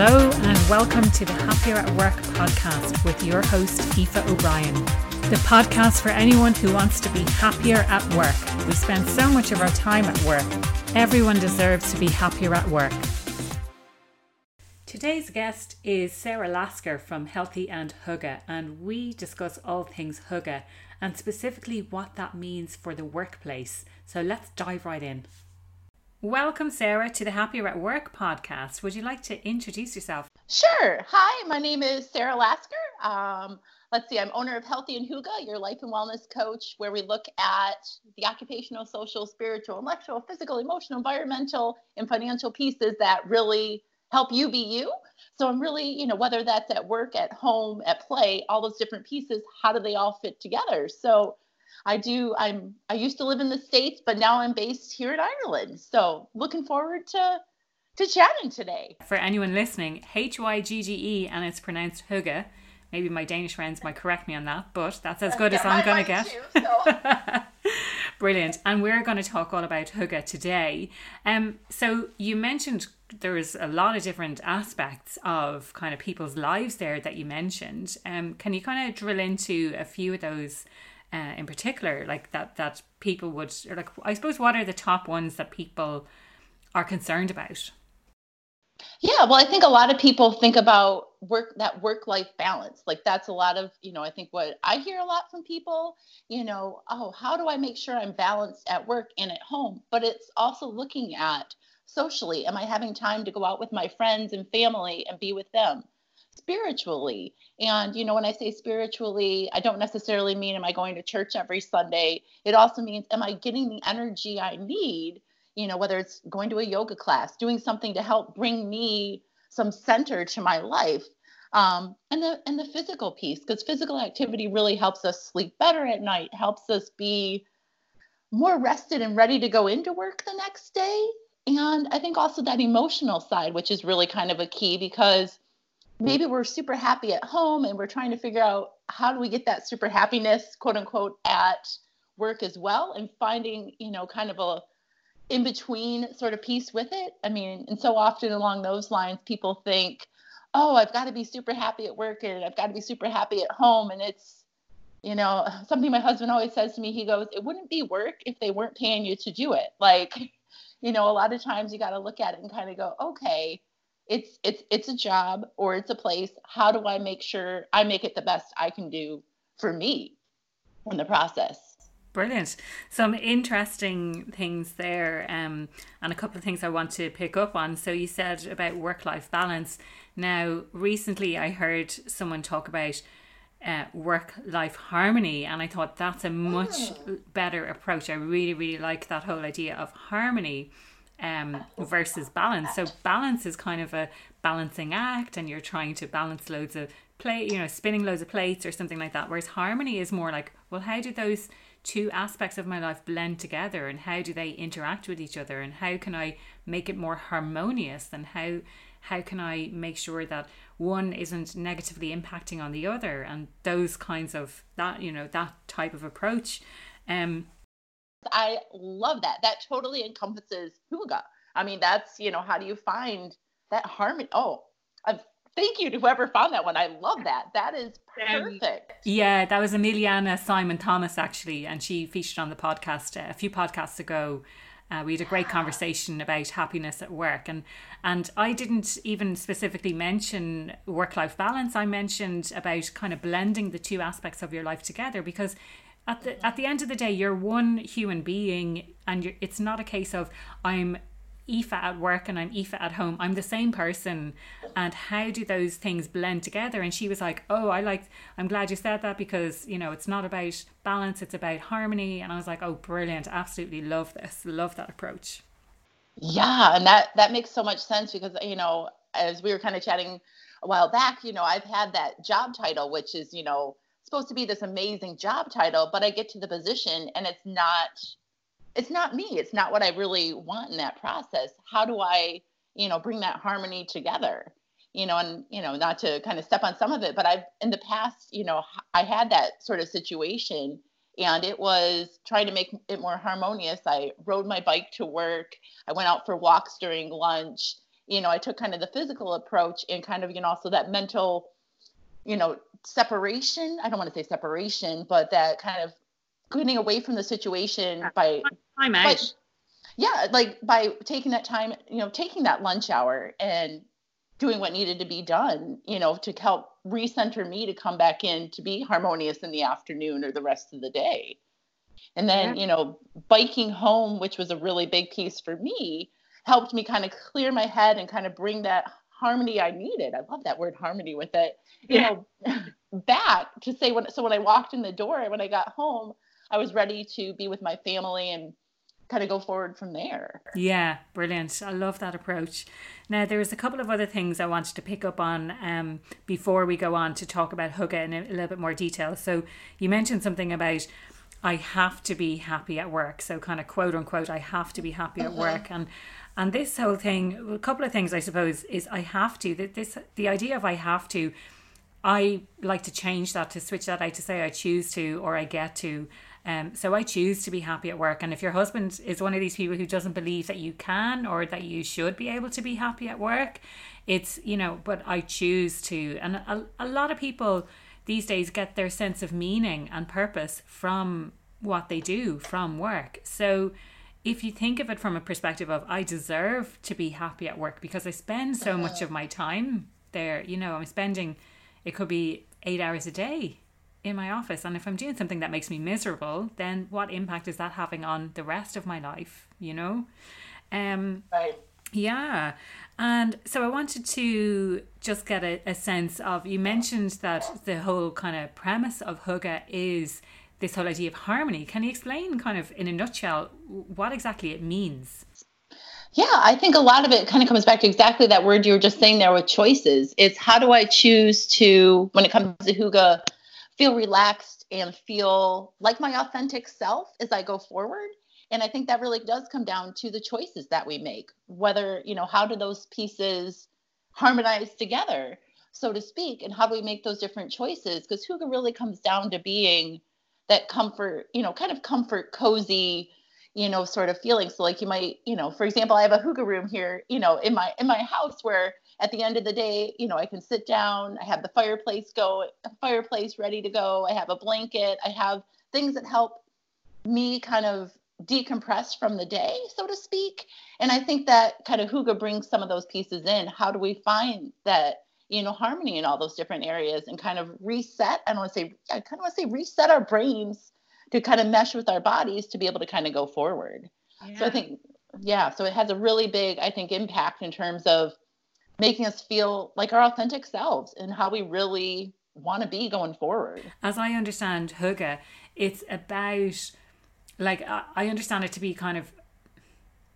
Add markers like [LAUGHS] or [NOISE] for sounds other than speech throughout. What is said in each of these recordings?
Hello, and welcome to the Happier at Work podcast with your host, Aoife O'Brien. The podcast for anyone who wants to be happier at work. We spend so much of our time at work. Everyone deserves to be happier at work. Today's guest is Sara Lasker from Healthy and Hygge, and we discuss all things Hygge and specifically what that means for the workplace. So let's dive right in. Welcome, Sara, to the Happier at Work podcast. Would you like to introduce yourself? Sure. Hi, my name is Sara Lasker. Um, let's see, I'm owner of Healthy and Hygge, your life and wellness coach, where we look at the occupational, social, spiritual, intellectual, physical, emotional, environmental, and financial pieces that really help you be you. So I'm really, you know, whether that's at work, at home, at play, all those different pieces, how do they all fit together? So I do. I'm. I used to live in the states, but now I'm based here in Ireland. So looking forward to to chatting today. For anyone listening, H Y G G E, and it's pronounced Hygge. Maybe my Danish friends might correct me on that, but that's as good as I'm going to get. Too, so. [LAUGHS] Brilliant. And we're going to talk all about Hygge today. Um, so you mentioned there was a lot of different aspects of kind of people's lives there that you mentioned. Um, can you kind of drill into a few of those uh, in particular, like that that people would, like I suppose, what are the top ones that people are concerned about? Yeah, well, I think a lot of people think about work that work life balance. Like that's a lot of, you know, I think what I hear a lot from people, you know, oh, how do I make sure I'm balanced at work and at home? But it's also looking at socially, am I having time to go out with my friends and family and be with them? Spiritually. And, you know, when I say spiritually, I don't necessarily mean am I going to church every Sunday? It also means am I getting the energy I need, you know, whether it's going to a yoga class, doing something to help bring me some center to my life. Um, and the and the physical piece, because physical activity really helps us sleep better at night, helps us be more rested and ready to go into work the next day. And I think also that emotional side, which is really kind of a key because Mm-hmm. maybe we're super happy at home and we're trying to figure out how do we get that super happiness quote unquote at work as well and finding you know kind of a in between sort of piece with it. I mean and so often along those lines people think oh i've got to be super happy at work and i've got to be super happy at home. And it's you know something my husband always says to me he goes it wouldn't be work if they weren't paying you to do it. Like [LAUGHS] you know a lot of times you got to look at it and kind of go okay it's it's it's a job or it's a place. How do i make sure i make it the best i can do for me in the process? Brilliant. Some interesting things there um, and a couple of things i want to pick up on. So you said about work life balance. Now recently i heard someone talk about uh, work life harmony and i thought that's a much oh. better approach. I really really like that whole idea of harmony um, versus balance. So balance is kind of a balancing act, and you're trying to balance loads of plate, you know, spinning loads of plates or something like that. Whereas harmony is more like, well, how do those two aspects of my life blend together, and how do they interact with each other, and how can I make it more harmonious, and how how can I make sure that one isn't negatively impacting on the other, and those kinds of that, you know, that type of approach. Um, I love that. That totally encompasses hygge. I mean, that's, you know, how do you find that harmony? Oh, I've, thank you to whoever found that one. I love that. That is perfect. yeah, that was Emiliana Simon Thomas, actually, and she featured on the podcast uh, a few podcasts ago. Uh, we had a great conversation about happiness at work, and and I didn't even specifically mention work life balance. I mentioned about kind of blending the two aspects of your life together because at the at the end of the day, you're one human being, and it's not a case of I'm Aoife at work and I'm Aoife at home. I'm the same person. And how do those things blend together? And she was like, Oh, I like, I'm glad you said that because, you know, it's not about balance, it's about harmony. And I was like, Oh, brilliant. Absolutely love this. Love that approach. Yeah. And that, that makes so much sense because, you know, as we were kind of chatting a while back, you know, I've had that job title, which is, you know, supposed to be this amazing job title, but I get to the position and it's not it's not me. It's not what I really want in that process. How do I, you know, bring that harmony together? You know, and you know, not to kind of step on some of it, but I've in the past, you know, I had that sort of situation and it was trying to make it more harmonious. I rode my bike to work. I went out for walks during lunch you know, I took kind of the physical approach and kind of, you know, also that mental, you know, separation. I don't want to say separation, but that kind of getting away from the situation by time. By, yeah, like by taking that time, you know, taking that lunch hour and doing what needed to be done, you know, to help recenter me to come back in to be harmonious in the afternoon or the rest of the day. And then, yeah. you know, biking home, which was a really big piece for me, helped me kind of clear my head and kind of bring that harmony I needed. I love that word harmony with it. You yeah. know, [LAUGHS] back to say when so when I walked in the door when I got home, I was ready to be with my family and kind of go forward from there. Yeah, brilliant. I love that approach. Now, there's a couple of other things I wanted to pick up on um, before we go on to talk about Hygge in a, a little bit more detail. So, you mentioned something about I have to be happy at work. So, kind of quote unquote, I have to be happy at mm-hmm. work. And and this whole thing, a couple of things, I suppose, is I have to. That this the idea of I have to. I like to change that to switch that out to say I choose to or I get to. Um, so I choose to be happy at work. And if your husband is one of these people who doesn't believe that you can or that you should be able to be happy at work, it's, you know, but I choose to. And a, a lot of people these days get their sense of meaning and purpose from what they do, from work. So if you think of it from a perspective of I deserve to be happy at work because I spend so uh-huh. much of my time there, you know, I'm spending it could be eight hours a day in my office. And if I'm doing something that makes me miserable, then what impact is that having on the rest of my life, you know? Um right. Yeah. And so I wanted to just get a, a sense of you mentioned that the whole kind of premise of Hygge is this whole idea of harmony. Can you explain, kind of in a nutshell, what exactly it means? Yeah, I think a lot of it kind of comes back to exactly that word you were just saying there with choices. It's how do I choose to, when it comes to Hygge, feel relaxed and feel like my authentic self as I go forward? And I think that really does come down to the choices that we make. Whether, you know, how do those pieces harmonize together, so to speak, and how do we make those different choices? Because Hygge really comes down to being that comfort, you know, kind of comfort, cozy, you know, sort of feeling. So like you might, you know, for example, I have a hygge room here, you know, in my in my house where at the end of the day, you know, I can sit down, I have the fireplace go, fireplace ready to go, I have a blanket, I have things that help me kind of decompress from the day, so to speak. And I think that kind of Hygge brings some of those pieces in. How do we find that you know, harmony in all those different areas and kind of reset. I don't want to say, I kind of want to say reset our brains to kind of mesh with our bodies to be able to kind of go forward. Yeah. So I think, yeah, so it has a really big, I think, impact in terms of making us feel like our authentic selves and how we really want to be going forward. As I understand Hygge, it's about like I understand it to be kind of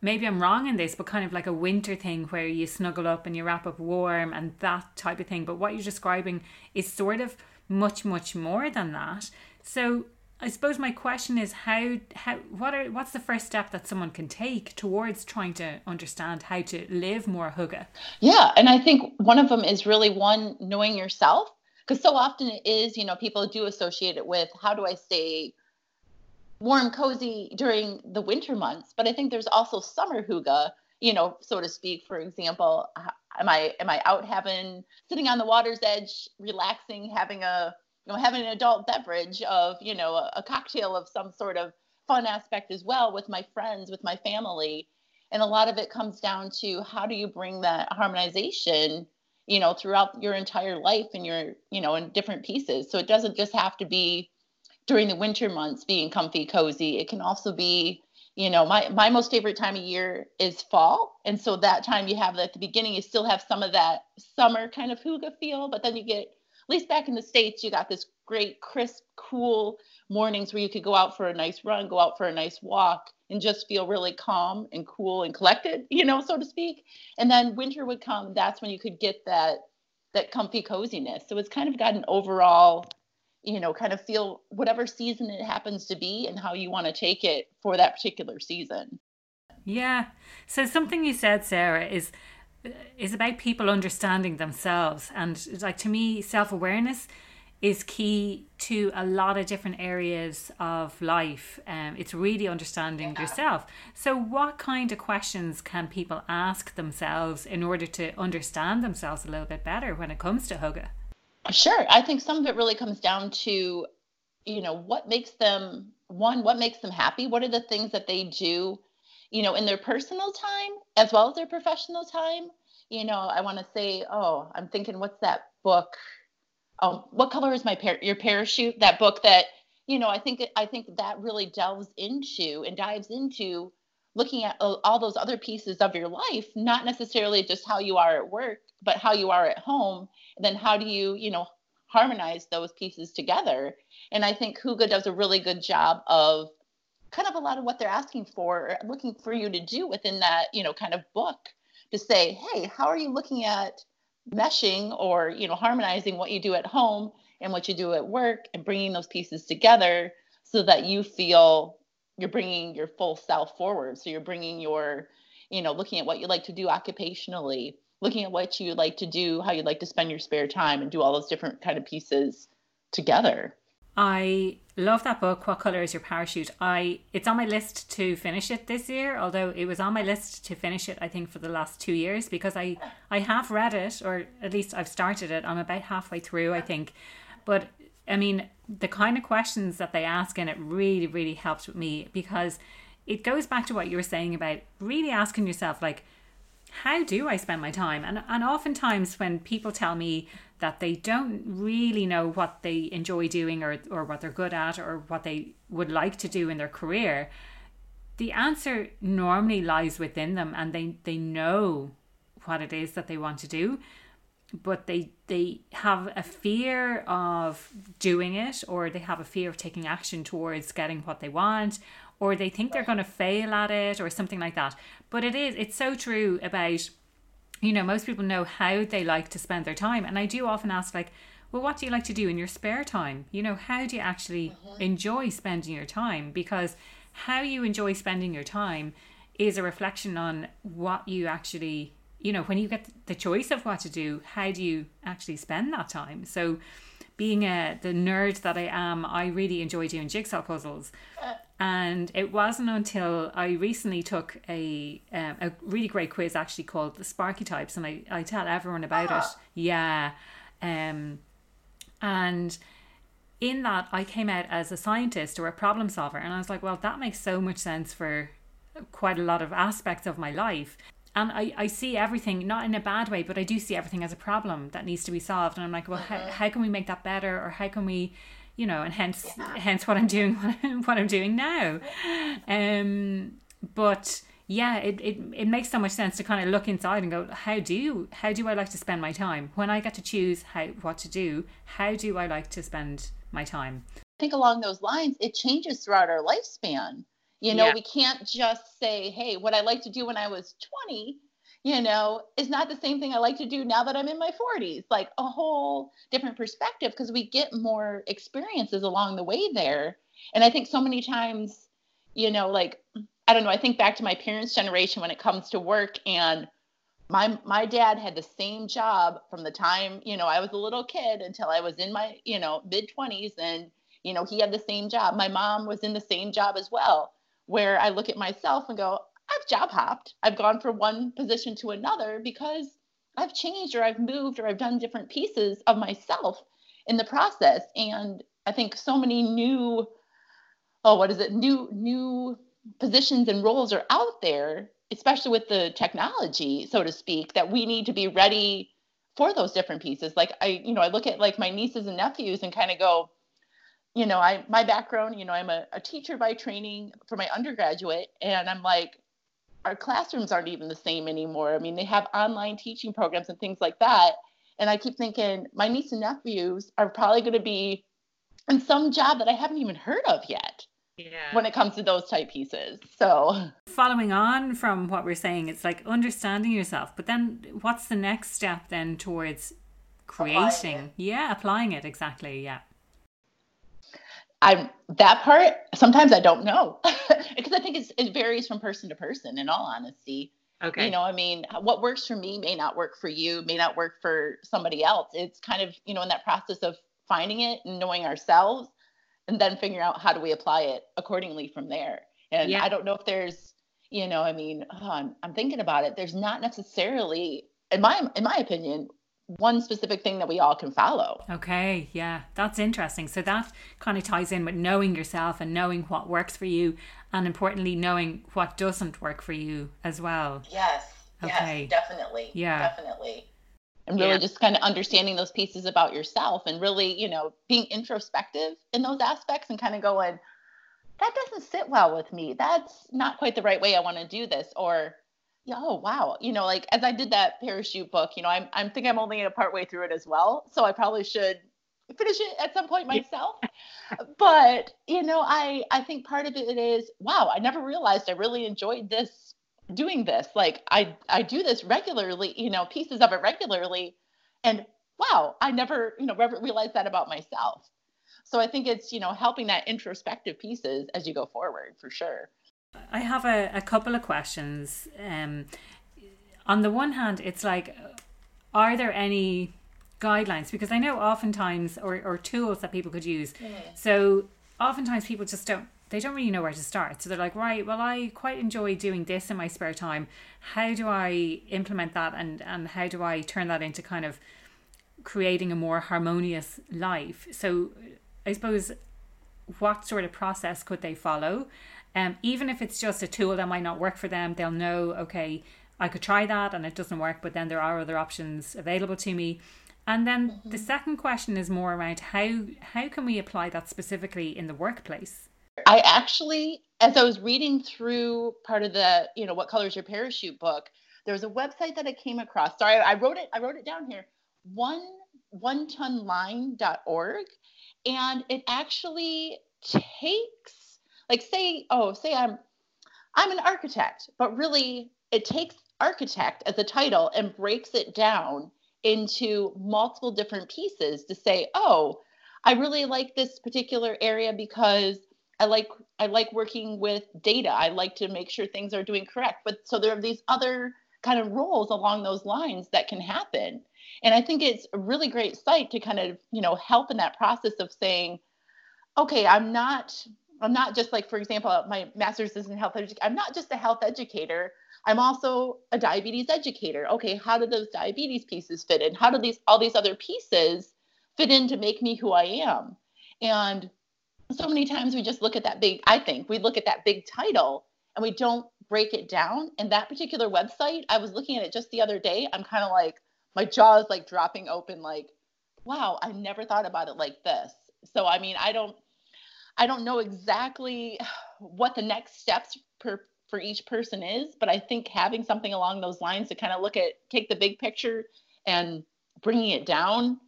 maybe I'm wrong in this, but kind of like a winter thing where you snuggle up and you wrap up warm and that type of thing. But what you're describing is sort of much, much more than that. So I suppose my question is how how what are what's the first step that someone can take towards trying to understand how to live more hygge? Yeah, and I think one of them is really one knowing yourself because so often it is, you know, people do associate it with how do I stay warm, cozy during the winter months. But I think there's also summer hygge, you know, so to speak. For example, am I am I out having sitting on the water's edge, relaxing, having a you know having an adult beverage of you know a, a cocktail of some sort of fun aspect as well with my friends, with my family. And a lot of it comes down to how do you bring that harmonization you know throughout your entire life and your you know in different pieces so it doesn't just have to be during the winter months being comfy cozy. It can also be you know my my most favorite time of year is fall. And so that time you have at the beginning you still have some of that summer kind of hygge feel but then you get at least back in the states you got this great crisp cool mornings where you could go out for a nice run go out for a nice walk and just feel really calm and cool and collected you know so to speak. And then winter would come that's when you could get that that comfy coziness. So it's kind of got an overall you know, kind of feel whatever season it happens to be and how you want to take it for that particular season. Yeah. So something you said, Sara, is is about people understanding themselves and like to me self-awareness is key to a lot of different areas of life. Um, it's really understanding yeah. yourself. So, what kind of questions can people ask themselves in order to understand themselves a little bit better when it comes to hygge? Sure. I think some of it really comes down to, you know, what makes them, one, what makes them happy? What are the things that they do, you know, in their personal time as well as their professional time? You know, I want to say, oh, I'm thinking, what's that book? um, what color is my par- your parachute? That book that you know, I think I think that really delves into and dives into looking at all those other pieces of your life, not necessarily just how you are at work, but how you are at home. Then how do you, you know, harmonize those pieces together? And I think Hygge does a really good job of kind of a lot of what they're asking for, looking for you to do within that, you know, kind of book to say, hey, how are you looking at meshing or you know harmonizing what you do at home and what you do at work and bringing those pieces together so that you feel you're bringing your full self forward so you're bringing your you know looking at what you like to do occupationally looking at what you like to do how you'd like to spend your spare time and do all those different kind of pieces together I love that book. What color is your parachute? I it's on my list to finish it this year. Although it was on my list to finish it, I think for the last two years because I I have read it or at least I've started it. I'm about halfway through, I think. But I mean, the kind of questions that they ask and it really really helped me because it goes back to what you were saying about really asking yourself like how do I spend my time? And and oftentimes when people tell me that they don't really know what they enjoy doing or, or what they're good at or what they would like to do in their career, the answer normally lies within them and they, they know what it is that they want to do but they they have a fear of doing it or they have a fear of taking action towards getting what they want or they think they're going to fail at it or something like that but it is it's so true about you know, most people know how they like to spend their time. And I do often ask, like, well, what do you like to do in your spare time? You know, how do you actually mm-hmm. enjoy spending your time? Because how you enjoy spending your time is a reflection on what you actually, you know, when you get the choice of what to do, how do you actually spend that time? So, being a the nerd that I am, I really enjoy doing jigsaw puzzles. And it wasn't until I recently took a um, a really great quiz actually called the Sparketypes, and I, I tell everyone about it. Ah. Yeah, um, and in that I came out as a scientist or a problem solver, and I was like, well, that makes so much sense for quite a lot of aspects of my life. And I, I see everything, not in a bad way, but I do see everything as a problem that needs to be solved. And I'm like, well, how, uh-huh. how can we make that better? Or how can we you know, and hence yeah. hence what I'm doing [LAUGHS] what I'm doing now. Um, but yeah, it, it it makes so much sense to kind of look inside and go, how do you, how do I like to spend my time when I get to choose how what to do? How do I like to spend my time? I think along those lines, it changes throughout our lifespan. You know, yeah. we can't just say, hey, what I like to do when I was 20 you know, is not the same thing I like to do now that I'm in my 40s. Like a whole different perspective because we get more experiences along the way there. And I think so many times, you know, like I don't know, I think back to my parents' generation when it comes to work and my my dad had the same job from the time, you know, I was a little kid until I was in my, you know, mid 20s and you know, he had the same job. My mom was in the same job as well where I look at myself and go, I've job hopped. I've gone from one position to another because I've changed or I've moved or I've done different pieces of myself in the process. And I think so many new, oh, what is it? New, new positions and roles are out there, especially with the technology, so to speak, that we need to be ready for those different pieces. Like I, you know, I look at like my nieces and nephews and kind of go, you know, I my background, you know, I'm a, a teacher by training for my undergraduate, and I'm like, our classrooms aren't even the same anymore. I mean, they have online teaching programs and things like that. And I keep thinking my niece and nephews are probably going to be in some job that I haven't even heard of yet. Yeah. When it comes to those type pieces. So, following on from what we're saying, it's like understanding yourself, but then what's the next step then towards creating? Applying yeah, applying it exactly. Yeah. I'm that part. Sometimes I don't know [LAUGHS] because I think it's, it varies from person to person. In all honesty, okay. You know, I mean, what works for me may not work for you, may not work for somebody else. It's kind of you know in that process of finding it and knowing ourselves and then figuring out how do we apply it accordingly from there. And yeah. I don't know if there's, you know, I mean, oh, I'm, I'm thinking about it. There's not necessarily, in my in my opinion, one specific thing that we all can follow. Okay, yeah, that's interesting. So that kind of ties in with knowing yourself and knowing what works for you, and importantly, knowing what doesn't work for you as well. Yes. Okay. Yes, definitely. Yeah. Definitely. And really yeah. just kind of understanding those pieces about yourself and really, you know, being introspective in those aspects and kind of going, that doesn't sit well with me. That's not quite the right way I want to do this. Or, oh wow, you know, like as I did that parachute book, you know, I'm I'm think I'm only in a part way through it as well, so I probably should finish it at some point myself. but you know, I I think part of it is wow, I never realized I really enjoyed this doing this. Like I I do this regularly, you know, pieces of it regularly, and wow, I never you know realized that about myself. So I think it's you know helping that introspective pieces as you go forward for sure. I have a, a couple of questions. Um, on the one hand, it's like, are there any guidelines? Because I know oftentimes, or, or tools that people could use. Yeah. So oftentimes people just don't, they don't really know where to start. So they're like, right, well, I quite enjoy doing this in my spare time. How do I implement that and, and how do I turn that into kind of creating a more harmonious life? So I suppose what sort of process could they follow? Um, even if it's just a tool that might not work for them, they'll know, okay, I could try that and it doesn't work, but then there are other options available to me. And then mm-hmm. the second question is more around how how can we apply that specifically in the workplace? I actually, as I was reading through part of the, you know, what colors your parachute book, there was a website that I came across. Sorry, I wrote it, I wrote it down here. One one ton tonline.org. And it actually takes like say oh say i'm i'm an architect but really it takes architect as a title and breaks it down into multiple different pieces to say oh i really like this particular area because i like i like working with data. I like to make sure things are doing correct. But so there are these other kind of roles along those lines that can happen. And i think it's a really great site to kind of you know help in that process of saying okay i'm not I'm not just like, for example, my master's is in health education. I'm not just a health educator. I'm also a diabetes educator. Okay, how do those diabetes pieces fit in? How do these all these other pieces fit in to make me who I am? And so many times we just look at that big, I think we look at that big title and we don't break it down. And that particular website, I was looking at it just the other day. I'm kind of like, my jaw is like dropping open, like, wow, I never thought about it like this. So, I mean, I don't, I don't know exactly what the next steps per, for each person is, but I think having something along those lines to kind of look at, take the big picture and bringing it down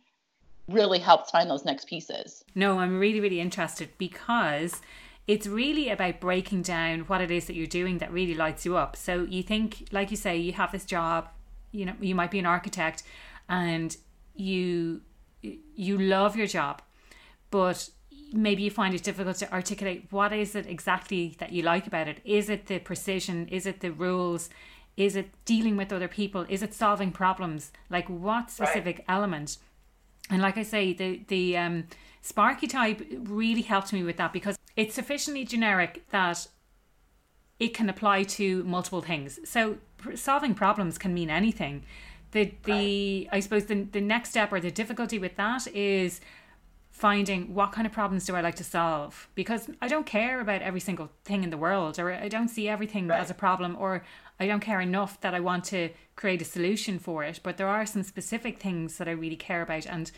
really helps find those next pieces. No, I'm really, really interested because it's really about breaking down what it is that you're doing that really lights you up. So you think, like you say, you have this job, you know, you might be an architect and you you love your job, but maybe you find it difficult to articulate what is it exactly that you like about it. Is it the precision? Is it the rules? Is it dealing with other people? Is it solving problems? Like what specific right. element? And like i say the the um, Sparketype really helped me with that because it's sufficiently generic that it can apply to multiple things. So solving problems can mean anything. The the right. i suppose the, the next step or the difficulty with that is finding what kind of problems do I like to solve? Because I don't care about every single thing in the world or I don't see everything right. as a problem or I don't care enough that I want to create a solution for it but there are some specific things that I really care about. And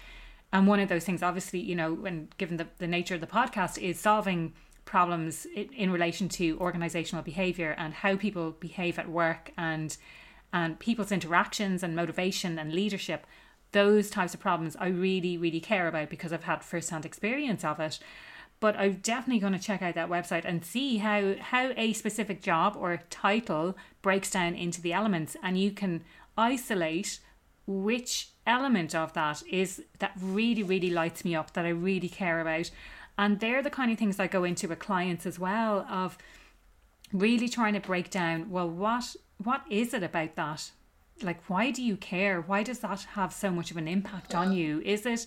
and one of those things obviously you know when given the, the nature of the podcast is solving problems in, in relation to organizational behavior and how people behave at work and and people's interactions and motivation and leadership those types of problems I really, really care about because I've had first-hand experience of it. But I'm definitely going to check out that website and see how how a specific job or title breaks down into the elements, and you can isolate which element of that is that really, really lights me up that I really care about. And they're the kind of things I go into with clients as well of really trying to break down well what what is it about that like why do you care why does that have so much of an impact on you is it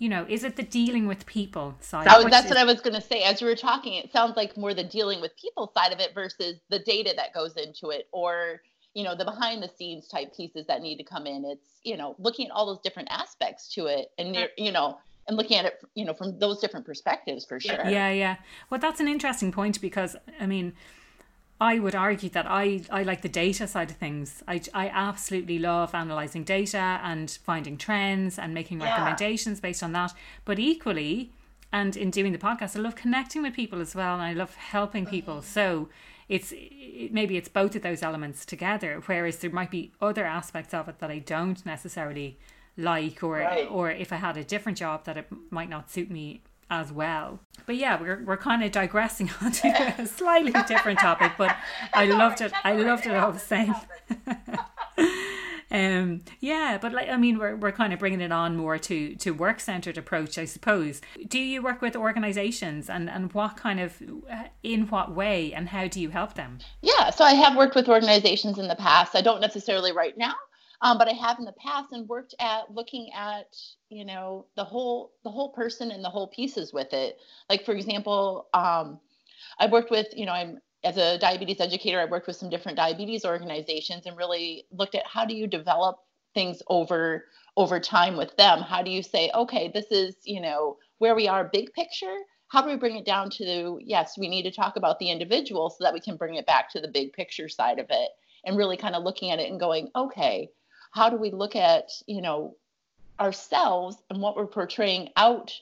you know, is it the dealing with people side? That, that's is, what I was going to say. As you were talking, it sounds like more the dealing with people side of it versus the data that goes into it or, you know, the behind the scenes type pieces that need to come in. It's, you know, looking at all those different aspects to it and, you know, and looking at it, you know, from those different perspectives for sure. Yeah, yeah. Well, that's an interesting point because, I mean, I would argue that I, I like the data side of things. I, I absolutely love analysing data and finding trends and making yeah. recommendations based on that. But equally, and in doing the podcast, I love connecting with people as well, and I love helping people. Mm-hmm. So it's it, maybe it's both of those elements together. Whereas there might be other aspects of it that I don't necessarily like, or right. or if I had a different job that it might not suit me as well. But yeah, we're, we're kind of digressing [LAUGHS] onto a slightly different topic, but I [LAUGHS] loved it. I loved it all the same. [LAUGHS] um yeah but like i mean we're, we're kind of bringing it on more to to work centered approach i suppose do you work with organizations and and what kind of in what way and how do you help them yeah so i have worked with organizations in the past i don't necessarily right now um, but I have in the past and worked at looking at you know the whole the whole person and the whole pieces with it. Like for example, um, I worked with you know I'm as a diabetes educator, I worked with some different diabetes organizations and really looked at how do you develop things over over time with them. How do you say okay, this is you know where we are big picture. How do we bring it down to yes, we need to talk about the individual so that we can bring it back to the big picture side of it and really kind of looking at it and going okay how do we look at you know ourselves and what we're portraying out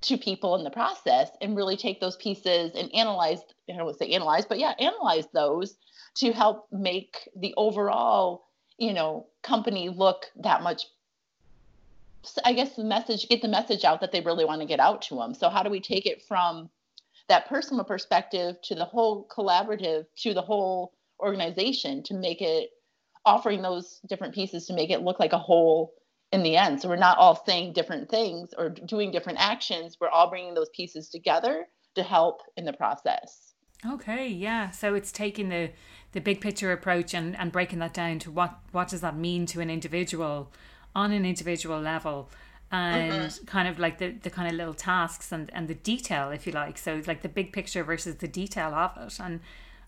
to people in the process and really take those pieces and analyze i don't want to say analyze but yeah analyze those to help make the overall you know company look that much i guess the message get the message out that they really want to get out to them so how do we take it from that personal perspective to the whole collaborative to the whole organization to make it offering those different pieces to make it look like a whole in the end. So we're not all saying different things or doing different actions. We're all bringing those pieces together to help in the process. Okay, yeah. So it's taking the the big picture approach and, and breaking that down to what what does that mean to an individual on an individual level and mm-hmm. kind of like the, the kind of little tasks and, and the detail if you like so like the big picture versus the detail of it and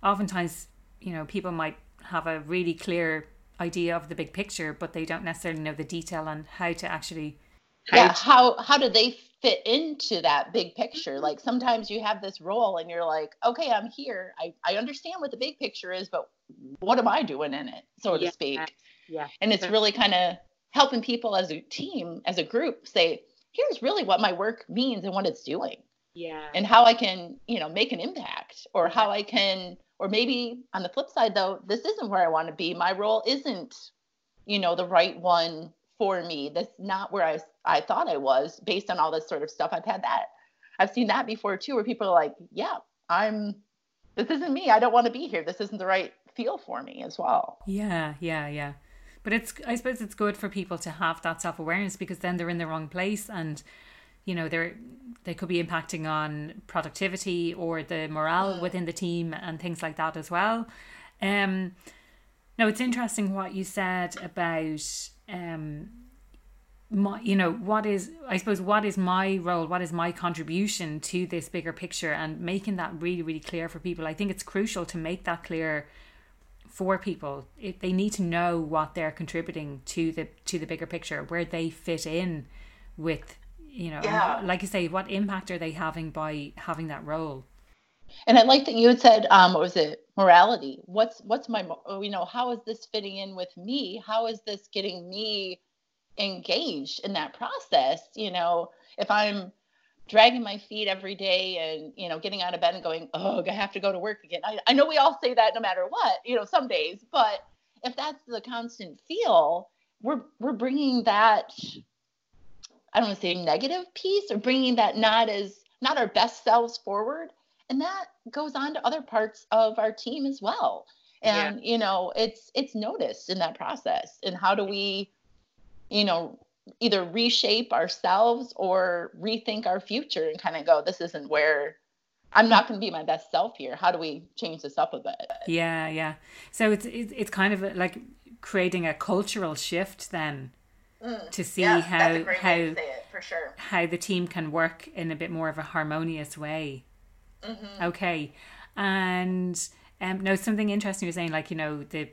oftentimes you know people might have a really clear idea of the big picture, but they don't necessarily know the detail on how to actually. How yeah, how how do they fit into that big picture? Like sometimes you have this role and you're like, okay, I'm here. I, I understand what the big picture is, but what am I doing in it, so to speak? Yeah. And it's really kind of helping people as a team, as a group, say, here's really what my work means and what it's doing. Yeah. And how I can, you know, make an impact or how I can or maybe on the flip side, though, this isn't where I want to be. My role isn't, you know, the right one for me. That's not where I, I thought I was based on all this sort of stuff. I've had that. I've seen that before too, where people are like, yeah, I'm, this isn't me. I don't want to be here. This isn't the right feel for me as well. Yeah, yeah, yeah. But it's, I suppose it's good for people to have that self awareness because then they're in the wrong place and you know they're they could be impacting on productivity or the morale within the team and things like that as well. Um now it's interesting what you said about um my, you know what is i suppose what is my role what is my contribution to this bigger picture and making that really really clear for people. I think it's crucial to make that clear for people. If they need to know what they're contributing to the to the bigger picture where they fit in with you know yeah. like you say what impact are they having by having that role? And i like that you had said um what was it? Morality. What's what's my you know how is this fitting in with me? How is this getting me engaged in that process? You know if i'm dragging my feet every day and you know getting out of bed and going oh i have to go to work again. I, I know we all say that no matter what you know some days but if that's the constant feel we're we're bringing that I don't want to say negative piece or bringing that not as not our best selves forward. And that goes on to other parts of our team as well. And yeah. you know, it's it's noticed in that process. And how do we, you know, either reshape ourselves or rethink our future and kind of go, this isn't where I'm not going to be my best self here. How do we change this up a bit? Yeah, yeah. So it's it's, it's kind of like creating a cultural shift then mm. to see yeah, how how it, sure. how the team can work in a bit more of a harmonious way. Mm-hmm. Okay, and um, no, something interesting you're saying, like you know the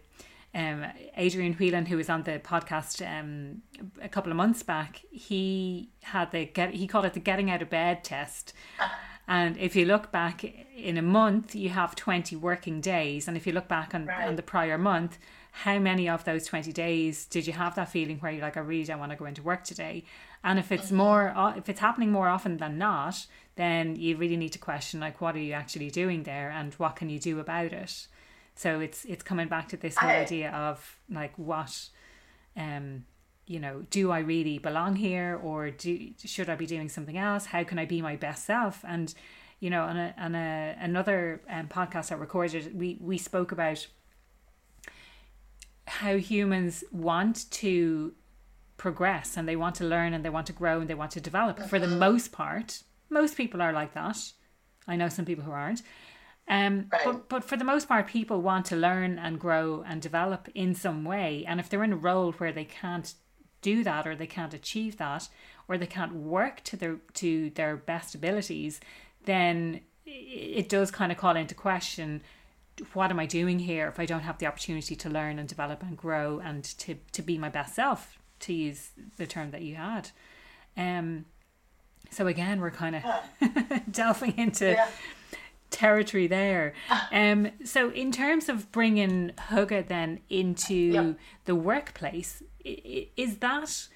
um, Adrian Whelan, who was on the podcast um, a couple of months back, he had the get he called it the getting out of bed test. [LAUGHS] And if you look back in a month, you have 20 working days. And if you look back on, right. on the prior month, how many of those 20 days did you have that feeling where you're like, I really don't want to go into work today? And if it's mm-hmm. more, if it's happening more often than not, then you really need to question, like, what are you actually doing there and what can you do about it? So it's it's coming back to this whole idea of like what um you know, do I really belong here or do should I be doing something else? How can I be my best self? And you know, on a on a another um, podcast I recorded, we we spoke about how humans want to progress and they want to learn and they want to grow and they want to develop. For the mm-hmm. most part, most people are like that. I know some people who aren't. Um, right. but, but for the most part, people want to learn and grow and develop in some way. And if they're in a role where they can't do that or they can't achieve that or they can't work to their to their best abilities, then it does kind of call into question what am I doing here if I don't have the opportunity to learn and develop and grow and to, to be my best self, to use the term that you had. Um, so again, we're kind of [LAUGHS] delving into yeah territory there. [LAUGHS] Um, so in terms of bringing Hygge then into the workplace, is that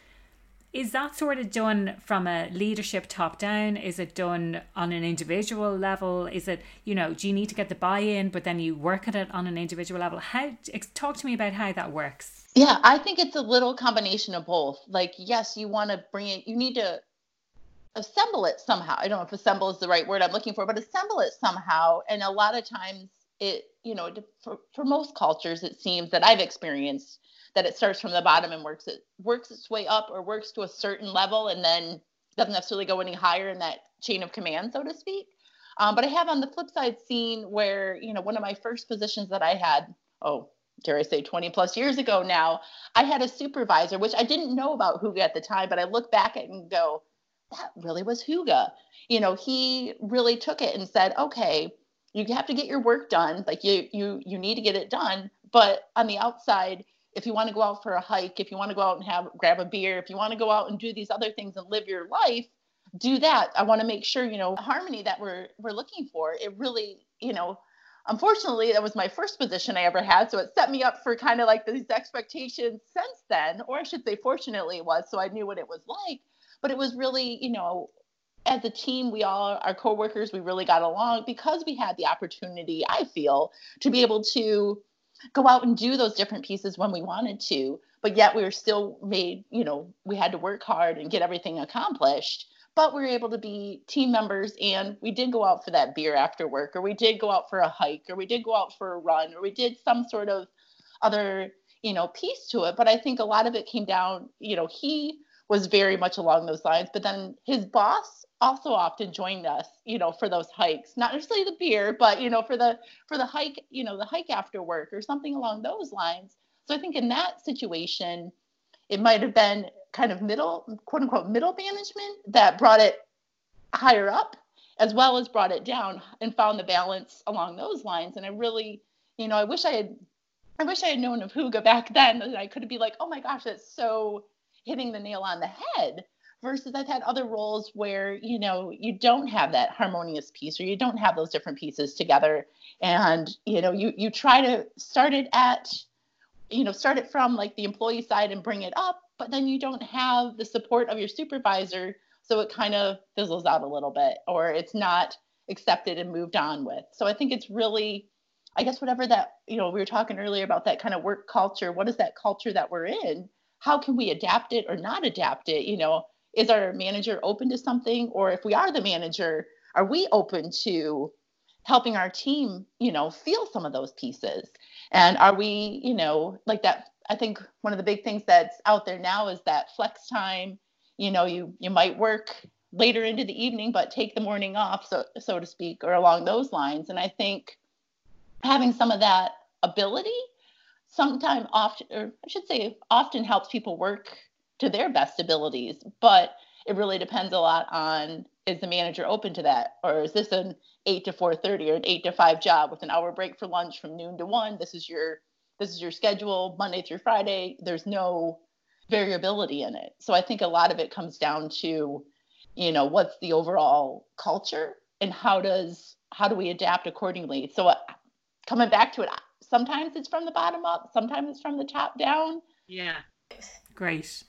is that sort of done from a leadership top down? Is it done on an individual level? Is it you know do you need to get the buy in, but then you work at it on an individual level? How talk to me about how that works. Yeah, I think it's a little combination of both. Like, yes, you want to bring it. You need to assemble it somehow. I don't know if assemble is the right word I'm looking for, but assemble it somehow. And a lot of times it, you know, for, for most cultures, it seems that I've experienced that it starts from the bottom and works it works its way up or works to a certain level and then doesn't necessarily go any higher in that chain of command, so to speak. Um, but I have on the flip side seen where, you know, one of my first positions that I had, oh, dare I say 20 plus years ago now, I had a supervisor, which I didn't know about Hygge at the time, but I look back at and go, that really was Hygge. You know, he really took it and said, okay, you have to get your work done. Like you, you, you need to get it done. But on the outside, if you want to go out for a hike, if you want to go out and have grab a beer, if you want to go out and do these other things and live your life, do that. I want to make sure, you know, harmony that we're we're looking for. It really, you know, unfortunately that was my first position I ever had. So it set me up for kind of like these expectations since then, or I should say fortunately it was, so I knew what it was like but it was really you know as a team we all our coworkers we really got along because we had the opportunity i feel to be able to go out and do those different pieces when we wanted to but yet we were still made you know we had to work hard and get everything accomplished but we were able to be team members and we did go out for that beer after work or we did go out for a hike or we did go out for a run or we did some sort of other you know piece to it. But i think a lot of it came down you know he was very much along those lines. But then his boss also often joined us, you know, for those hikes, not necessarily the beer, but you know, for the for the hike, you know, the hike after work or something along those lines. So I think in that situation, it might have been kind of middle, quote unquote, middle management that brought it higher up, as well as brought it down and found the balance along those lines. And I really, you know, I wish I had I wish I had known of Hygge back then that I could be like, oh my gosh, that's so hitting the nail on the head versus I've had other roles where you know you don't have that harmonious piece or you don't have those different pieces together. And you know you you try to start it at you know start it from like the employee side and bring it up but then you don't have the support of your supervisor so it kind of fizzles out a little bit or it's not accepted and moved on with. So i think it's really i guess whatever that you know we were talking earlier about that kind of work culture what is that culture that we're in how can we adapt it or not adapt it? You know is our manager open to something? Or if we are the manager are we open to helping our team you know feel some of those pieces? And are we you know like that i think one of the big things that's out there now is that flex time. You know you you might work later into the evening but take the morning off so so to speak or along those lines. And i think having some of that ability sometimes often or i should say often helps people work to their best abilities. But it really depends a lot on is the manager open to that? Or is this an 8 to 4:30 or an 8 to 5 job with an hour break for lunch from noon to 1 this is your this is your schedule Monday through Friday. There's no variability in it. So i think a lot of it comes down to you know what's the overall culture and how does how do we adapt accordingly? So uh, coming back to it sometimes it's from the bottom up sometimes it's from the top down yeah great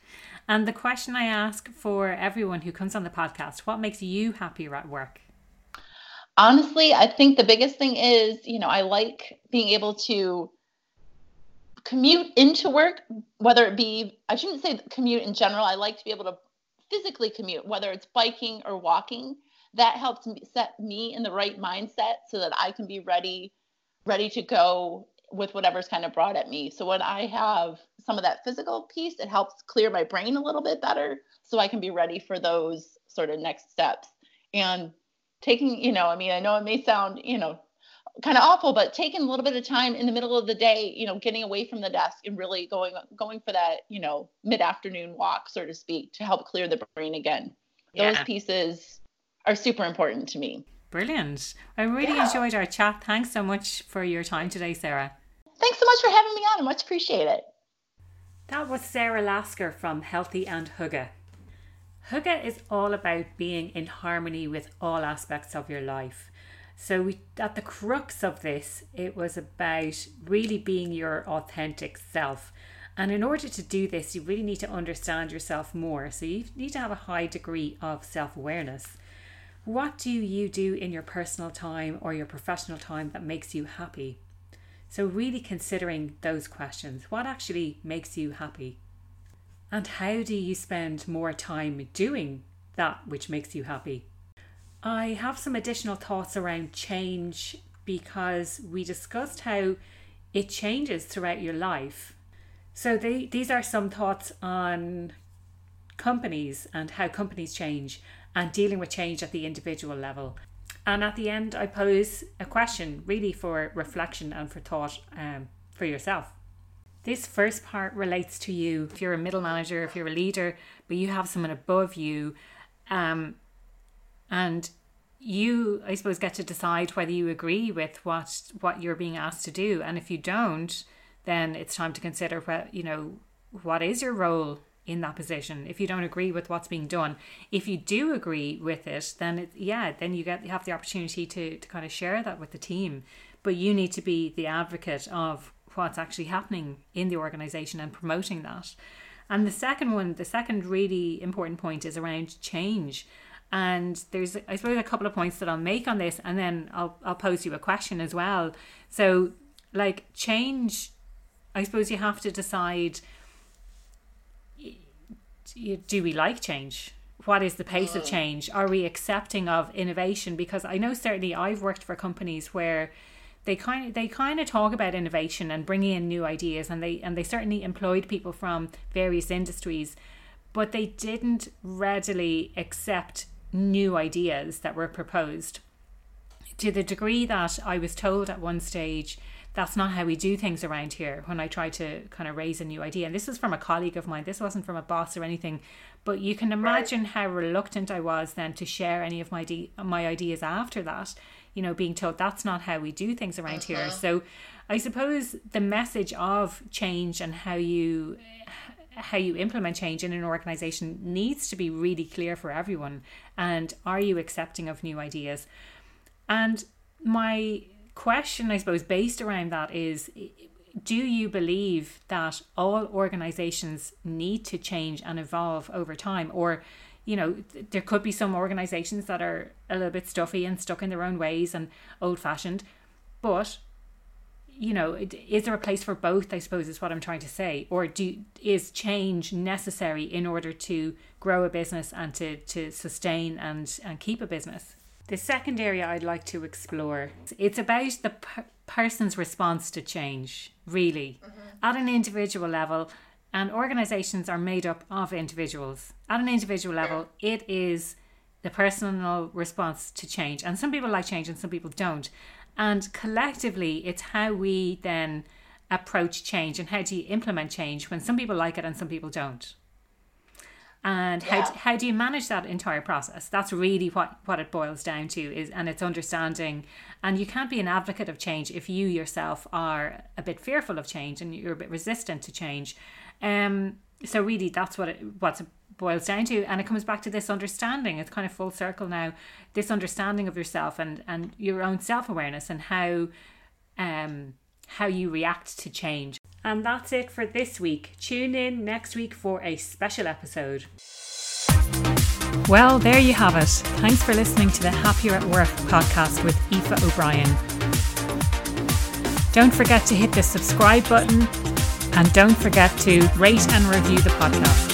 and the question I ask for everyone who comes on the podcast what makes you happier at work? Honestly, I think the biggest thing is, you know, I like being able to commute into work, whether it be, I shouldn't say commute in general, I like to be able to physically commute, whether it's biking or walking. That helps me set me in the right mindset so that I can be ready ready to go with whatever's kind of brought at me. So when I have some of that physical piece, it helps clear my brain a little bit better so I can be ready for those sort of next steps. And taking, you know, I mean, I know it may sound, you know, kind of awful, but taking a little bit of time in the middle of the day, you know, getting away from the desk and really going going for that, you know, mid-afternoon walk, so to speak, to help clear the brain again. Yeah. Those pieces are super important to me. Brilliant. I really yeah. enjoyed our chat. Thanks so much for your time today, Sara. Thanks so much for having me on. I much appreciate it. That was Sara Lasker from Healthy and Hygge. Hygge is all about being in harmony with all aspects of your life. So, we, at the crux of this, it was about really being your authentic self. And in order to do this, you really need to understand yourself more. So, you need to have a high degree of self awareness. What do you do in your personal time or your professional time that makes you happy? So, really considering those questions what actually makes you happy? And how do you spend more time doing that which makes you happy? I have some additional thoughts around change because we discussed how it changes throughout your life. So, they, these are some thoughts on companies and how companies change and dealing with change at the individual level. And at the end, I pose a question really for reflection and for thought um, for yourself. This first part relates to you. If you're a middle manager, if you're a leader, but you have someone above you, um, and you, I suppose, get to decide whether you agree with what what you're being asked to do. And if you don't, then it's time to consider what you know what is your role in that position. If you don't agree with what's being done if you do agree with it then it, yeah then you get you have the opportunity to, to kind of share that with the team. But you need to be the advocate of what's actually happening in the organization and promoting that. And the second one the second really important point is around change. And there's i suppose a couple of points that i'll make on this and then i'll, I'll pose you a question as well. So like change i suppose you have to decide do we like change? What is the pace of mm. change? Are we accepting of innovation? Because I know certainly I've worked for companies where they kind of they kind of talk about innovation and bringing in new ideas, and they and they certainly employed people from various industries, but they didn't readily accept new ideas that were proposed. To the degree that I was told at one stage that's not how we do things around here when I try to kind of raise a new idea. And this was from a colleague of mine, this wasn't from a boss or anything. But you can imagine how reluctant I was then to share any of my de- my ideas after that, you know, being told that's not how we do things around uh-huh. here. So I suppose the message of change and how you how you implement change in an organization needs to be really clear for everyone and are you accepting of new ideas and my question, I suppose, based around that is do you believe that all organizations need to change and evolve over time? Or, you know, there could be some organizations that are a little bit stuffy and stuck in their own ways and old fashioned, but you know, is there a place for both? I suppose is what I'm trying to say. Or do is change necessary in order to grow a business and to to sustain and and keep a business? The second area I'd like to explore it's about the per- person's response to change, really, mm-hmm. at an individual level. And organizations are made up of individuals. At an individual level, it is the personal response to change. And some people like change and some people don't. And collectively, it's how we then approach change and how do you implement change when some people like it and some people don't. And how, yeah. how do you manage that entire process? That's really what what it boils down to is and it's understanding and you can't be an advocate of change if you yourself are a bit fearful of change and you're a bit resistant to change. Um so really that's what it what it boils down to and it comes back to this understanding. It's kind of full circle now. This understanding of yourself and and your own self-awareness and how um how you react to change and that's it for this week. Tune in next week for a special episode. Well, there you have it. Thanks for listening to the Happier at Work podcast with Aoife O'Brien. Don't forget to hit the subscribe button and don't forget to rate and review the podcast.